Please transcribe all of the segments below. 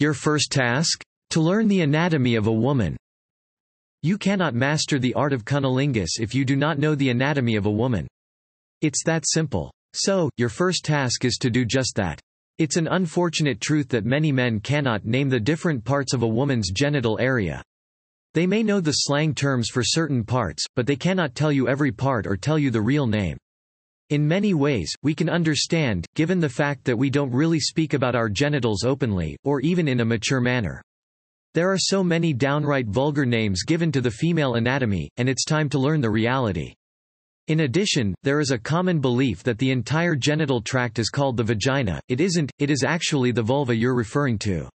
Your first task? To learn the anatomy of a woman. You cannot master the art of cunnilingus if you do not know the anatomy of a woman. It's that simple. So, your first task is to do just that. It's an unfortunate truth that many men cannot name the different parts of a woman's genital area. They may know the slang terms for certain parts, but they cannot tell you every part or tell you the real name. In many ways, we can understand, given the fact that we don't really speak about our genitals openly, or even in a mature manner. There are so many downright vulgar names given to the female anatomy, and it's time to learn the reality. In addition, there is a common belief that the entire genital tract is called the vagina. It isn't, it is actually the vulva you're referring to.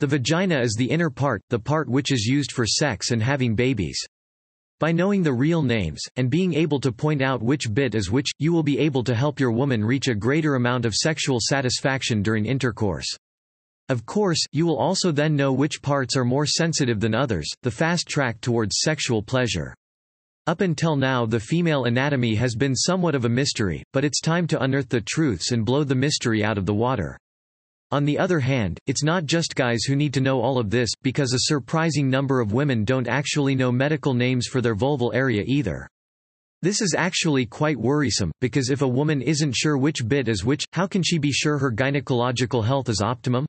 The vagina is the inner part, the part which is used for sex and having babies. By knowing the real names, and being able to point out which bit is which, you will be able to help your woman reach a greater amount of sexual satisfaction during intercourse. Of course, you will also then know which parts are more sensitive than others, the fast track towards sexual pleasure. Up until now the female anatomy has been somewhat of a mystery, but it's time to unearth the truths and blow the mystery out of the water. On the other hand, it's not just guys who need to know all of this, because a surprising number of women don't actually know medical names for their vulval area either. This is actually quite worrisome, because if a woman isn't sure which bit is which, how can she be sure her gynecological health is optimum?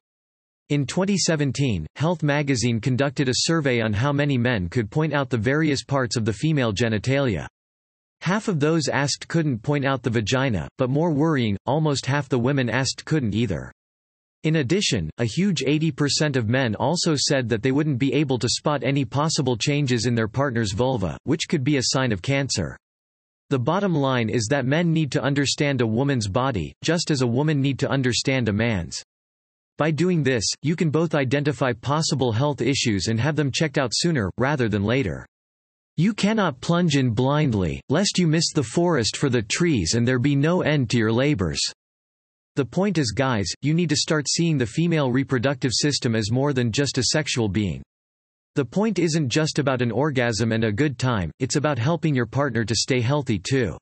In 2017, Health magazine conducted a survey on how many men could point out the various parts of the female genitalia. Half of those asked couldn't point out the vagina, but more worrying, almost half the women asked couldn't either. In addition, a huge 80% of men also said that they wouldn't be able to spot any possible changes in their partner's vulva, which could be a sign of cancer. The bottom line is that men need to understand a woman's body, just as a woman need to understand a man's. By doing this, you can both identify possible health issues and have them checked out sooner, rather than later. You cannot plunge in blindly, lest you miss the forest for the trees and there be no end to your labors. The point is guys, you need to start seeing the female reproductive system as more than just a sexual being. The point isn't just about an orgasm and a good time, it's about helping your partner to stay healthy too.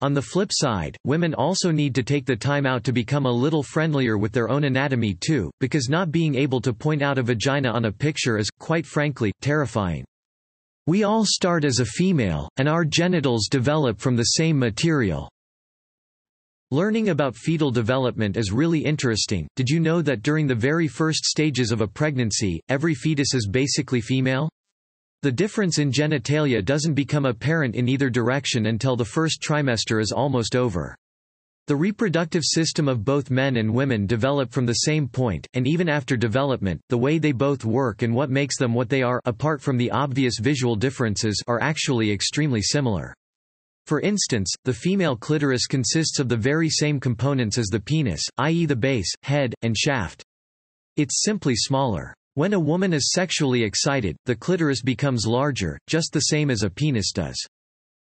On the flip side, women also need to take the time out to become a little friendlier with their own anatomy too, because not being able to point out a vagina on a picture is, quite frankly, terrifying. We all start as a female, and our genitals develop from the same material. Learning about fetal development is really interesting. Did you know that during the very first stages of a pregnancy, every fetus is basically female? The difference in genitalia doesn't become apparent in either direction until the first trimester is almost over. The reproductive system of both men and women develop from the same point, and even after development, the way they both work and what makes them what they are apart from the obvious visual differences are actually extremely similar. For instance, the female clitoris consists of the very same components as the penis, i.e. the base, head, and shaft. It's simply smaller. When a woman is sexually excited, the clitoris becomes larger, just the same as a penis does.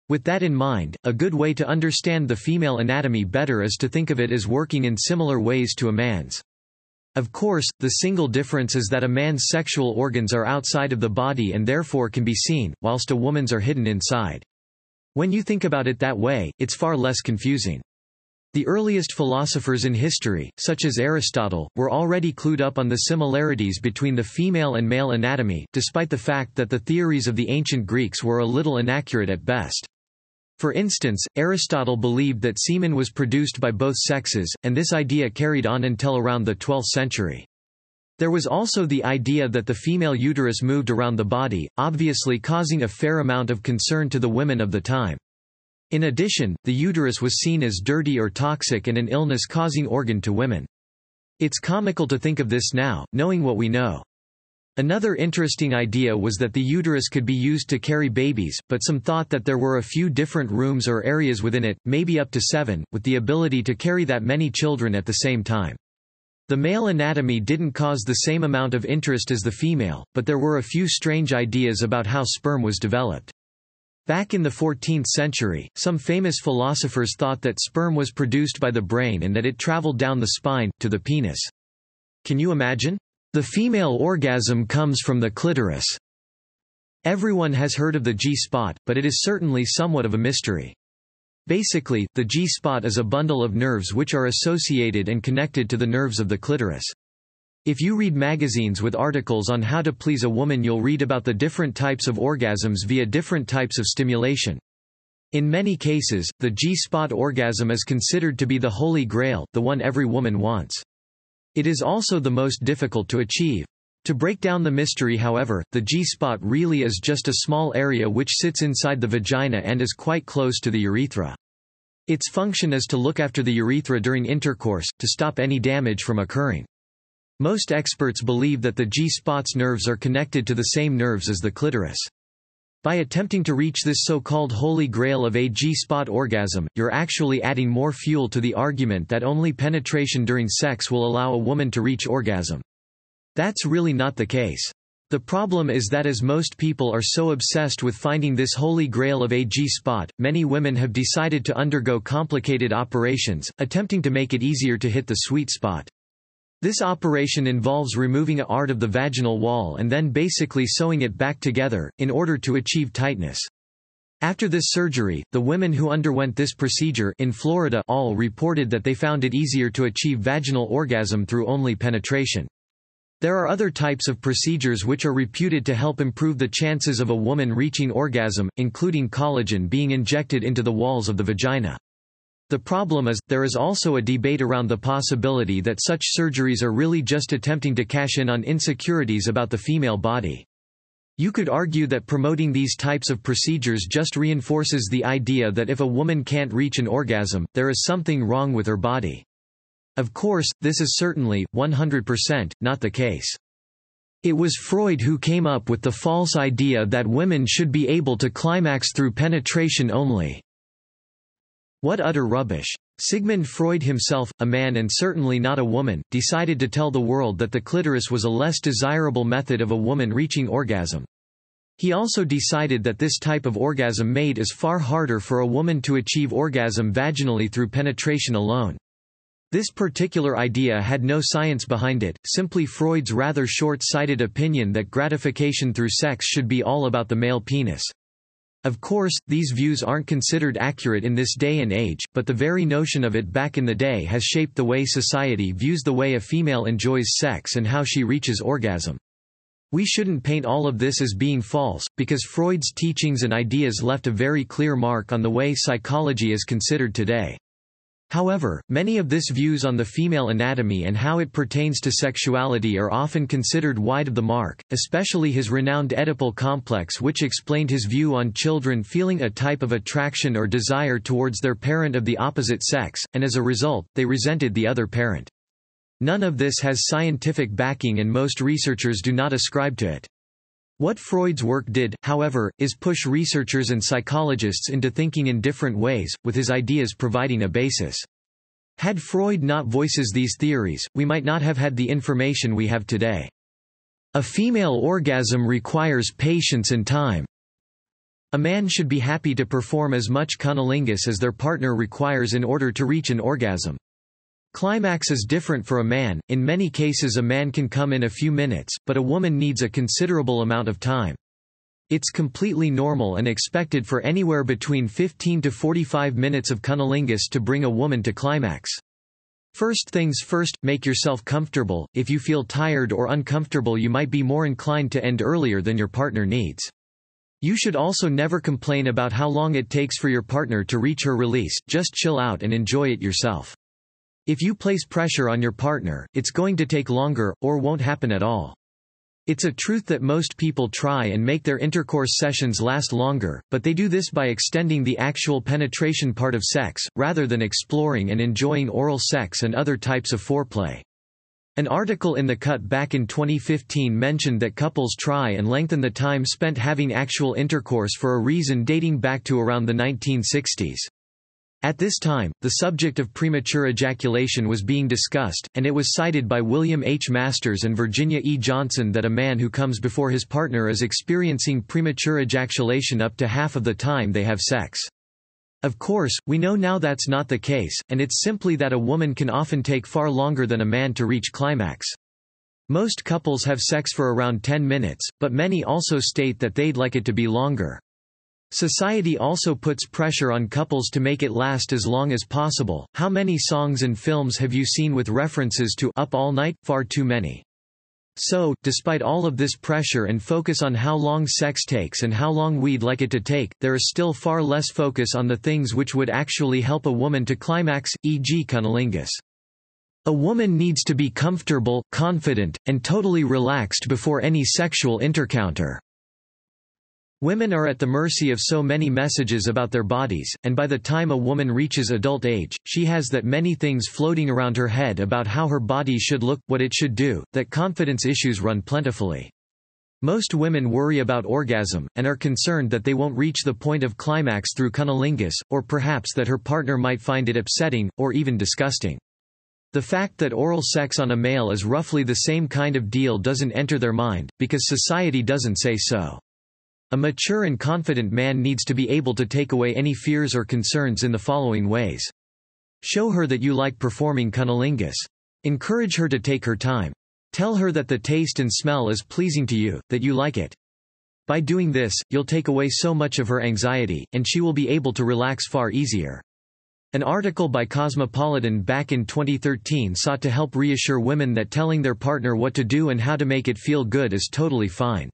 With that in mind, a good way to understand the female anatomy better is to think of it as working in similar ways to a man's. Of course, the single difference is that a man's sexual organs are outside of the body and therefore can be seen, whilst a woman's are hidden inside. When you think about it that way, it's far less confusing. The earliest philosophers in history, such as Aristotle, were already clued up on the similarities between the female and male anatomy, despite the fact that the theories of the ancient Greeks were a little inaccurate at best. For instance, Aristotle believed that semen was produced by both sexes, and this idea carried on until around the 12th century. There was also the idea that the female uterus moved around the body, obviously causing a fair amount of concern to the women of the time. In addition, the uterus was seen as dirty or toxic and an illness-causing organ to women. It's comical to think of this now, knowing what we know. Another interesting idea was that the uterus could be used to carry babies, but some thought that there were a few different rooms or areas within it, maybe up to seven, with the ability to carry that many children at the same time. The male anatomy didn't cause the same amount of interest as the female, but there were a few strange ideas about how sperm was developed. Back in the 14th century, some famous philosophers thought that sperm was produced by the brain and that it traveled down the spine, to the penis. Can you imagine? The female orgasm comes from the clitoris. Everyone has heard of the G-spot, but it is certainly somewhat of a mystery. Basically, the G-spot is a bundle of nerves which are associated and connected to the nerves of the clitoris. If you read magazines with articles on how to please a woman you'll read about the different types of orgasms via different types of stimulation. In many cases, the G-spot orgasm is considered to be the holy grail, the one every woman wants. It is also the most difficult to achieve. To break down the mystery however, the G-spot really is just a small area which sits inside the vagina and is quite close to the urethra. Its function is to look after the urethra during intercourse, to stop any damage from occurring. Most experts believe that the G-spot's nerves are connected to the same nerves as the clitoris. By attempting to reach this so-called holy grail of a G-spot orgasm, you're actually adding more fuel to the argument that only penetration during sex will allow a woman to reach orgasm. That's really not the case. The problem is that as most people are so obsessed with finding this holy grail of a G-spot, many women have decided to undergo complicated operations, attempting to make it easier to hit the sweet spot. This operation involves removing a art of the vaginal wall and then basically sewing it back together, in order to achieve tightness. After this surgery, the women who underwent this procedure in Florida all reported that they found it easier to achieve vaginal orgasm through only penetration. There are other types of procedures which are reputed to help improve the chances of a woman reaching orgasm, including collagen being injected into the walls of the vagina. The problem is, there is also a debate around the possibility that such surgeries are really just attempting to cash in on insecurities about the female body. You could argue that promoting these types of procedures just reinforces the idea that if a woman can't reach an orgasm, there is something wrong with her body. Of course, this is certainly, 100%, not the case. It was Freud who came up with the false idea that women should be able to climax through penetration only. What utter rubbish. Sigmund Freud himself, a man and certainly not a woman, decided to tell the world that the clitoris was a less desirable method of a woman reaching orgasm. He also decided that this type of orgasm made is far harder for a woman to achieve orgasm vaginally through penetration alone. This particular idea had no science behind it, simply Freud's rather short-sighted opinion that gratification through sex should be all about the male penis. Of course, these views aren't considered accurate in this day and age, but the very notion of it back in the day has shaped the way society views the way a female enjoys sex and how she reaches orgasm. We shouldn't paint all of this as being false, because Freud's teachings and ideas left a very clear mark on the way psychology is considered today. However, many of this views on the female anatomy and how it pertains to sexuality are often considered wide of the mark, especially his renowned Oedipal complex which explained his view on children feeling a type of attraction or desire towards their parent of the opposite sex, and as a result, they resented the other parent. None of this has scientific backing and most researchers do not ascribe to it. What Freud's work did, however, is push researchers and psychologists into thinking in different ways, with his ideas providing a basis. Had Freud not voices these theories, we might not have had the information we have today. A female orgasm requires patience and time. A man should be happy to perform as much cunnilingus as their partner requires in order to reach an orgasm. Climax is different for a man, in many cases a man can come in a few minutes, but a woman needs a considerable amount of time. It's completely normal and expected for anywhere between 15 to 45 minutes of cunnilingus to bring a woman to climax. First things first, make yourself comfortable, if you feel tired or uncomfortable you might be more inclined to end earlier than your partner needs. You should also never complain about how long it takes for your partner to reach her release, just chill out and enjoy it yourself. If you place pressure on your partner, it's going to take longer, or won't happen at all. It's a truth that most people try and make their intercourse sessions last longer, but they do this by extending the actual penetration part of sex, rather than exploring and enjoying oral sex and other types of foreplay. An article in The Cut back in 2015 mentioned that couples try and lengthen the time spent having actual intercourse for a reason dating back to around the 1960s. At this time, the subject of premature ejaculation was being discussed, and it was cited by William H. Masters and Virginia E. Johnson that a man who comes before his partner is experiencing premature ejaculation up to half of the time they have sex. Of course, we know now that's not the case, and it's simply that a woman can often take far longer than a man to reach climax. Most couples have sex for around 10 minutes, but many also state that they'd like it to be longer. Society also puts pressure on couples to make it last as long as possible. How many songs and films have you seen with references to Up All Night? Far too many. So, despite all of this pressure and focus on how long sex takes and how long we'd like it to take, there is still far less focus on the things which would actually help a woman to climax, e.g. cunnilingus. A woman needs to be comfortable, confident, and totally relaxed before any sexual intercounter. Women are at the mercy of so many messages about their bodies, and by the time a woman reaches adult age, she has that many things floating around her head about how her body should look, what it should do, that confidence issues run plentifully. Most women worry about orgasm, and are concerned that they won't reach the point of climax through cunnilingus, or perhaps that her partner might find it upsetting, or even disgusting. The fact that oral sex on a male is roughly the same kind of deal doesn't enter their mind, because society doesn't say so. A mature and confident man needs to be able to take away any fears or concerns in the following ways. Show her that you like performing cunnilingus. Encourage her to take her time. Tell her that the taste and smell is pleasing to you, that you like it. By doing this, you'll take away so much of her anxiety, and she will be able to relax far easier. An article by Cosmopolitan back in 2013 sought to help reassure women that telling their partner what to do and how to make it feel good is totally fine.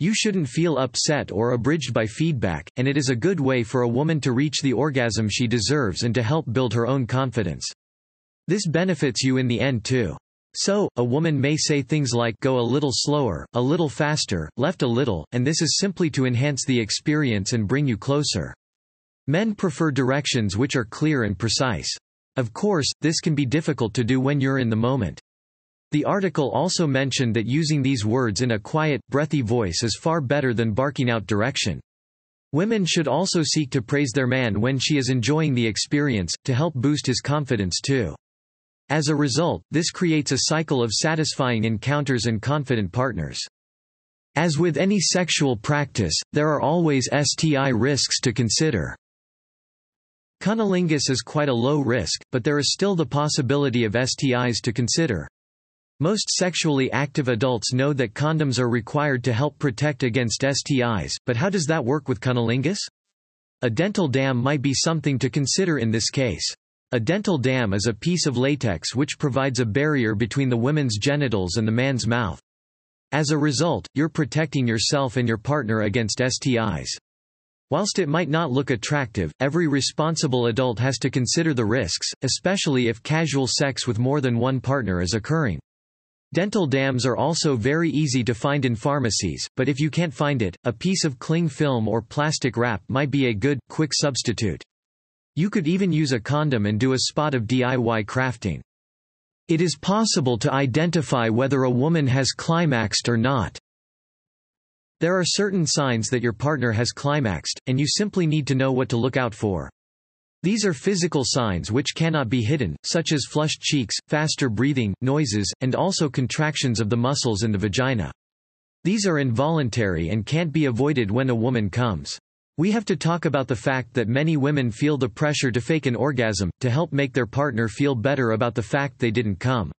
You shouldn't feel upset or abridged by feedback, and it is a good way for a woman to reach the orgasm she deserves and to help build her own confidence. This benefits you in the end too. So, a woman may say things like go a little slower, a little faster, left a little, and this is simply to enhance the experience and bring you closer. Men prefer directions which are clear and precise. Of course, this can be difficult to do when you're in the moment. The article also mentioned that using these words in a quiet, breathy voice is far better than barking out direction. Women should also seek to praise their man when she is enjoying the experience, to help boost his confidence too. As a result, this creates a cycle of satisfying encounters and confident partners. As with any sexual practice, there are always STI risks to consider. Cunnilingus is quite a low risk, but there is still the possibility of STIs to consider. Most sexually active adults know that condoms are required to help protect against STIs, but how does that work with cunnilingus? A dental dam might be something to consider in this case. A dental dam is a piece of latex which provides a barrier between the woman's genitals and the man's mouth. As a result, you're protecting yourself and your partner against STIs. Whilst it might not look attractive, every responsible adult has to consider the risks, especially if casual sex with more than one partner is occurring. Dental dams are also very easy to find in pharmacies, but if you can't find it, a piece of cling film or plastic wrap might be a good, quick substitute. You could even use a condom and do a spot of DIY crafting. It is possible to identify whether a woman has climaxed or not. There are certain signs that your partner has climaxed, and you simply need to know what to look out for. These are physical signs which cannot be hidden, such as flushed cheeks, faster breathing, noises, and also contractions of the muscles in the vagina. These are involuntary and can't be avoided when a woman comes. We have to talk about the fact that many women feel the pressure to fake an orgasm, to help make their partner feel better about the fact they didn't come.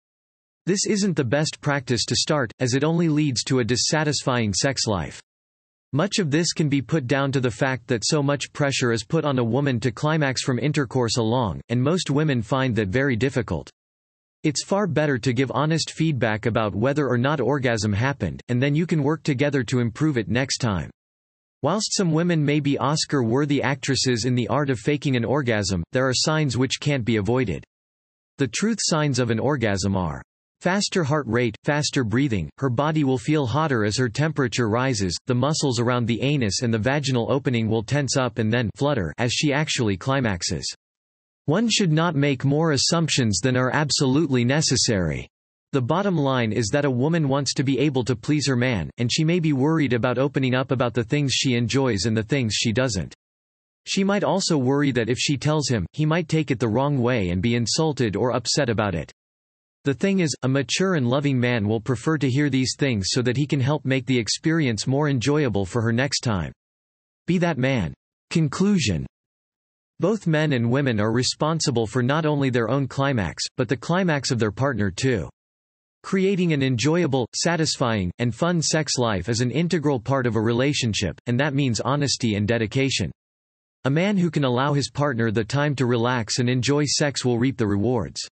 This isn't the best practice to start, as it only leads to a dissatisfying sex life. Much of this can be put down to the fact that so much pressure is put on a woman to climax from intercourse along, and most women find that very difficult. It's far better to give honest feedback about whether or not orgasm happened, and then you can work together to improve it next time. Whilst some women may be Oscar-worthy actresses in the art of faking an orgasm, there are signs which can't be avoided. The truth signs of an orgasm are Faster heart rate, faster breathing, her body will feel hotter as her temperature rises, the muscles around the anus and the vaginal opening will tense up and then flutter as she actually climaxes. One should not make more assumptions than are absolutely necessary. The bottom line is that a woman wants to be able to please her man, and she may be worried about opening up about the things she enjoys and the things she doesn't. She might also worry that if she tells him, he might take it the wrong way and be insulted or upset about it. The thing is, a mature and loving man will prefer to hear these things so that he can help make the experience more enjoyable for her next time. Be that man. Conclusion Both men and women are responsible for not only their own climax, but the climax of their partner too. Creating an enjoyable, satisfying, and fun sex life is an integral part of a relationship, and that means honesty and dedication. A man who can allow his partner the time to relax and enjoy sex will reap the rewards.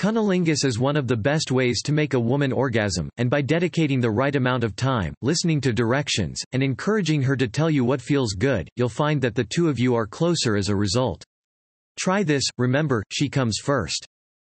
Cunnilingus is one of the best ways to make a woman orgasm, and by dedicating the right amount of time, listening to directions, and encouraging her to tell you what feels good, you'll find that the two of you are closer as a result. Try this, remember, she comes first.